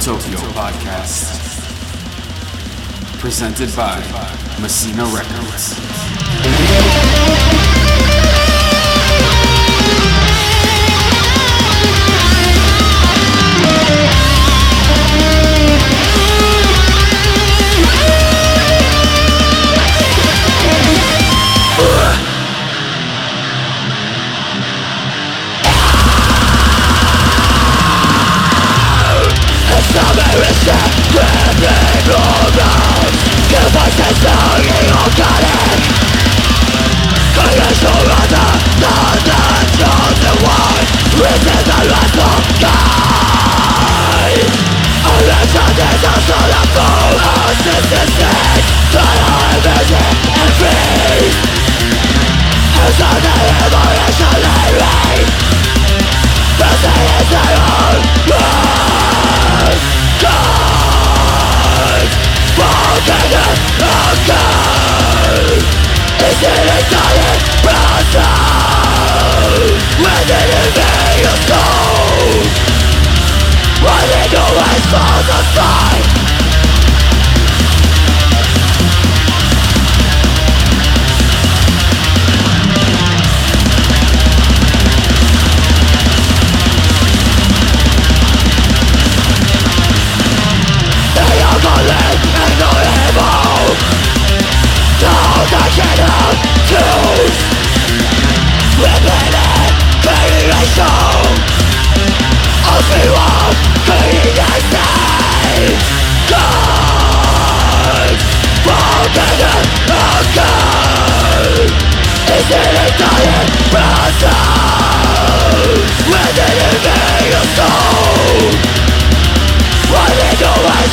Tokyo podcast. Presented by Messina Records. baquesta hori okarer gara joa zoba da no da jo the white we get a lot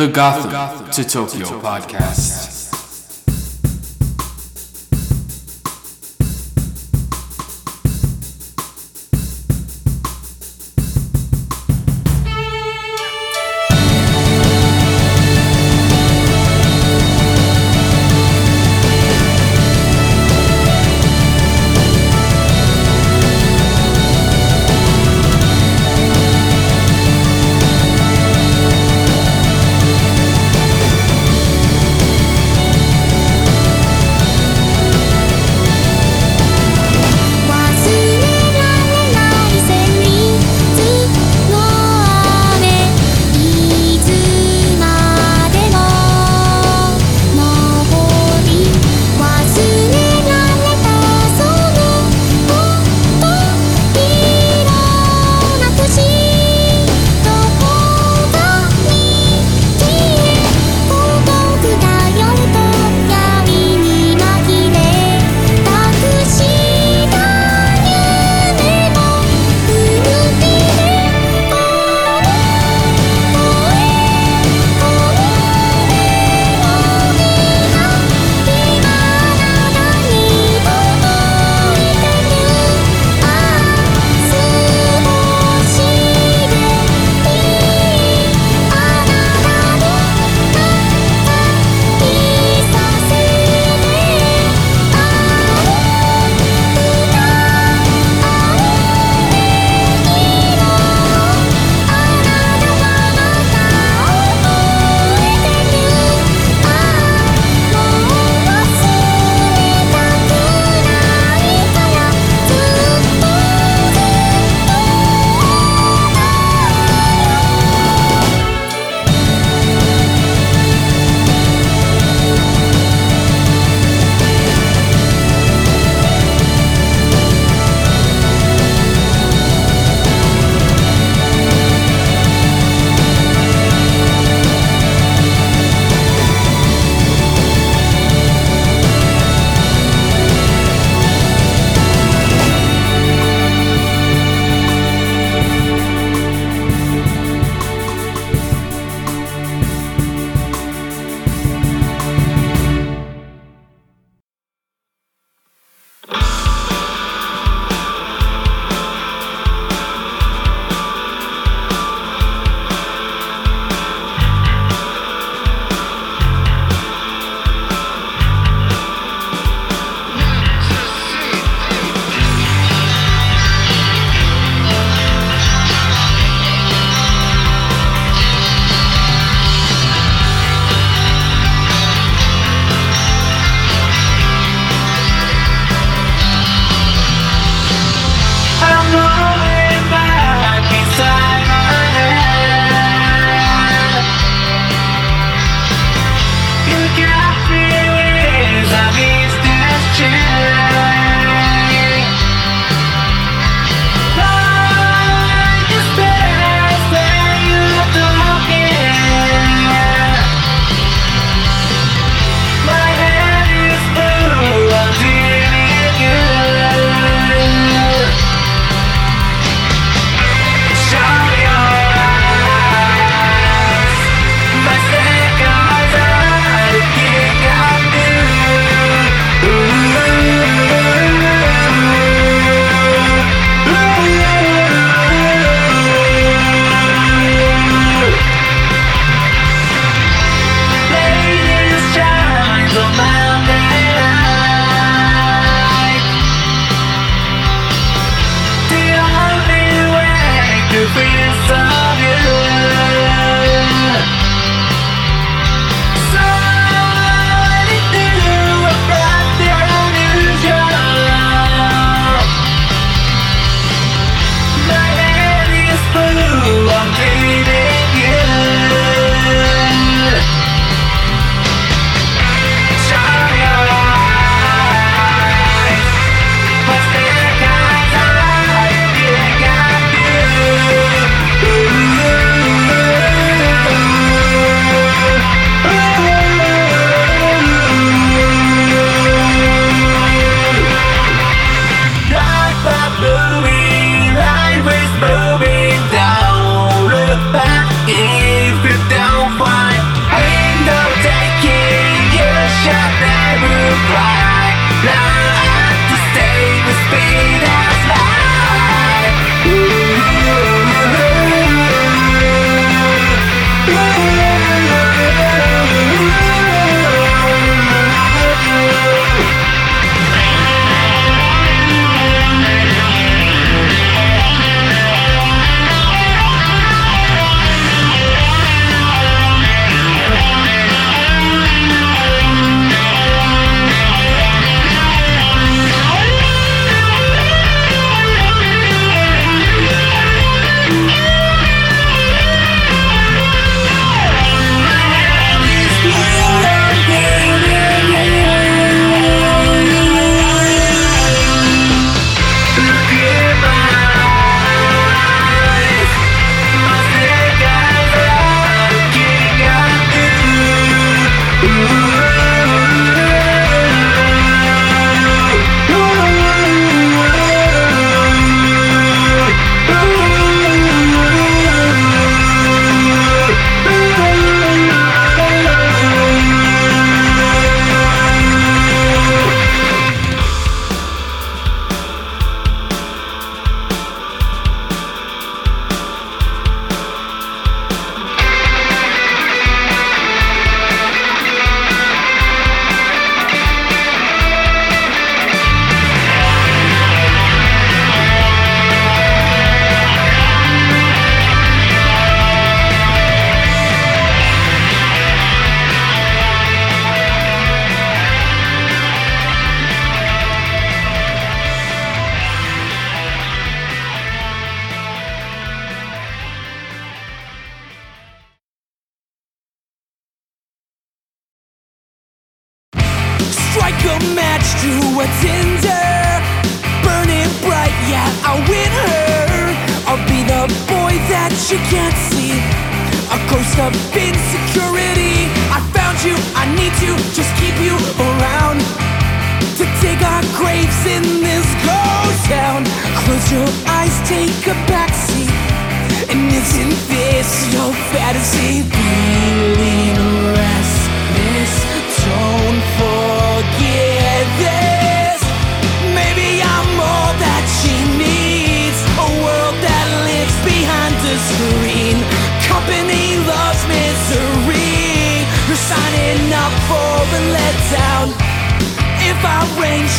The Gotham, the Gotham to Tokyo, to Tokyo podcast. podcast.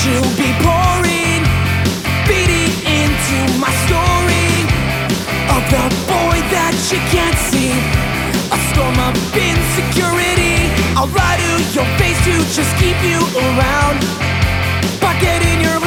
you'll be pouring, beating into my story of the boy that you can't see. A storm of insecurity. I'll lie to your face to just keep you around by getting your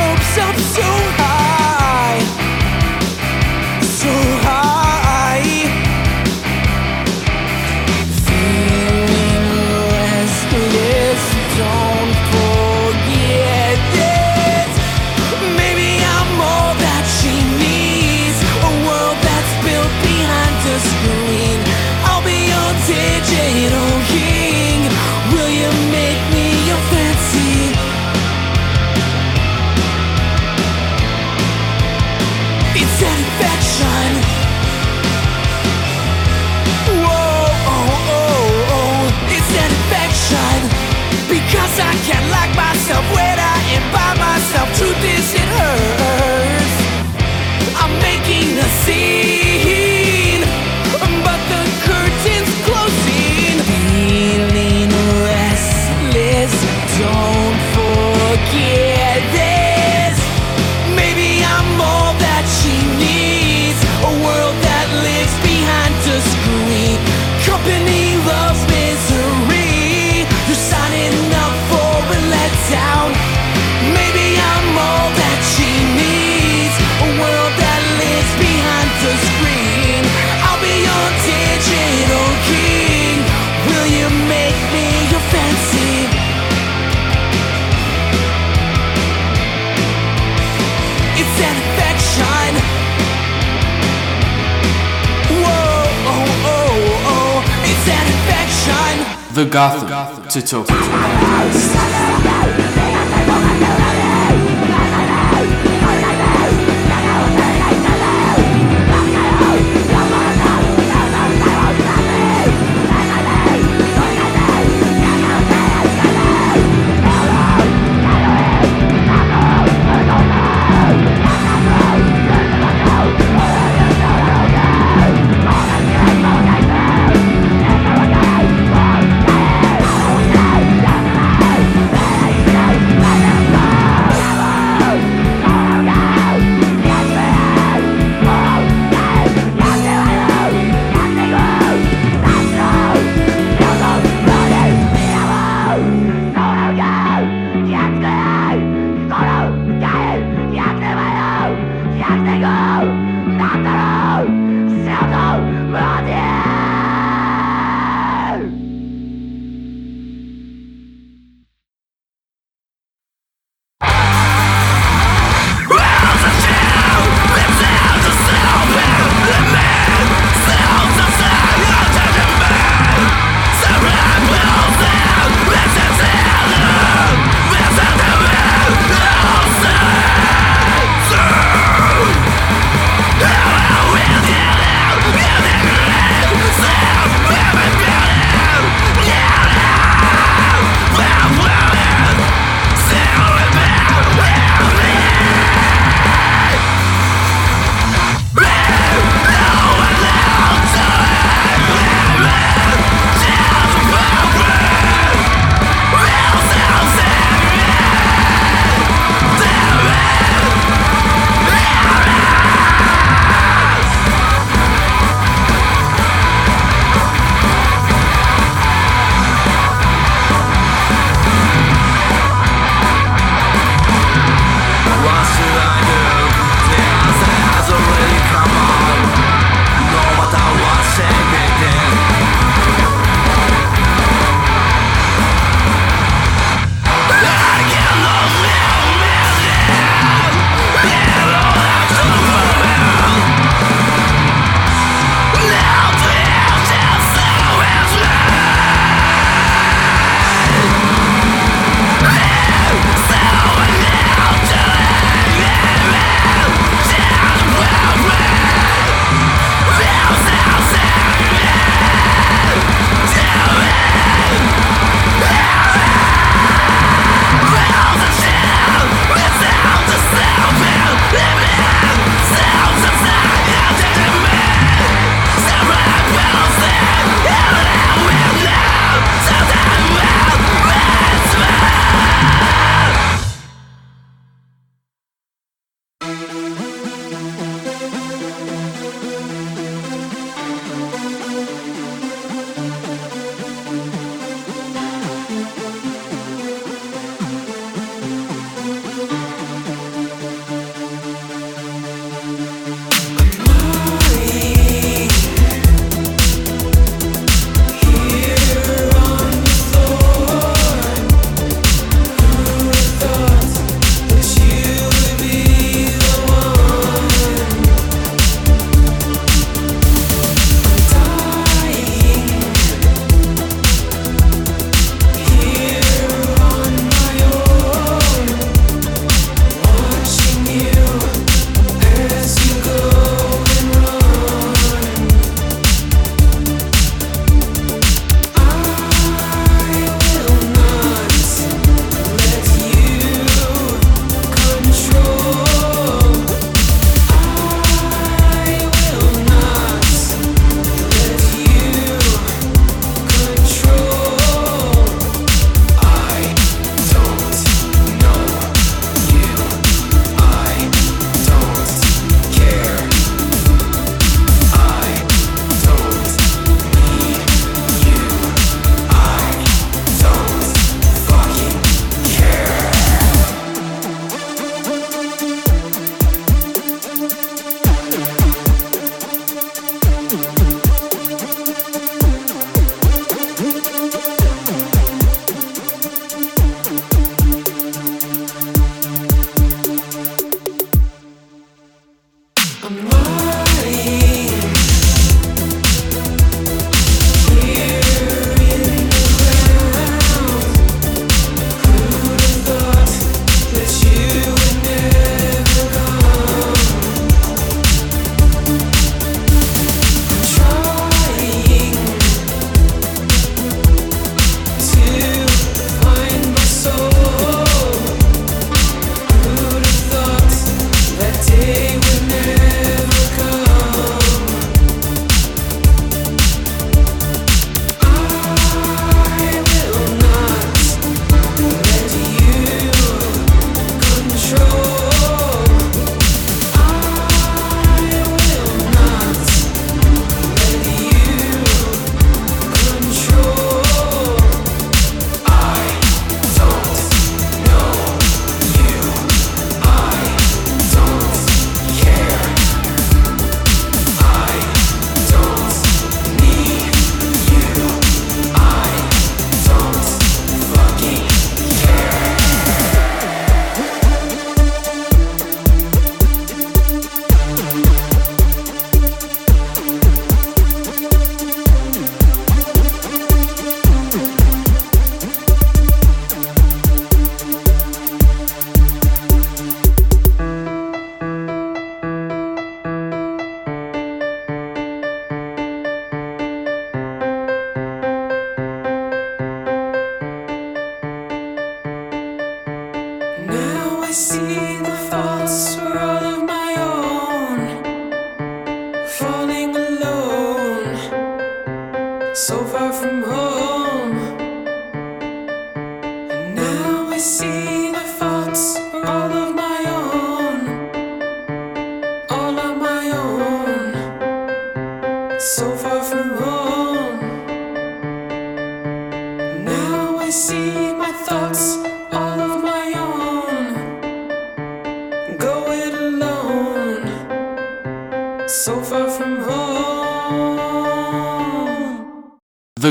Gotham to Tokyo.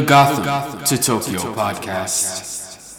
Gotham to Tokyo podcast.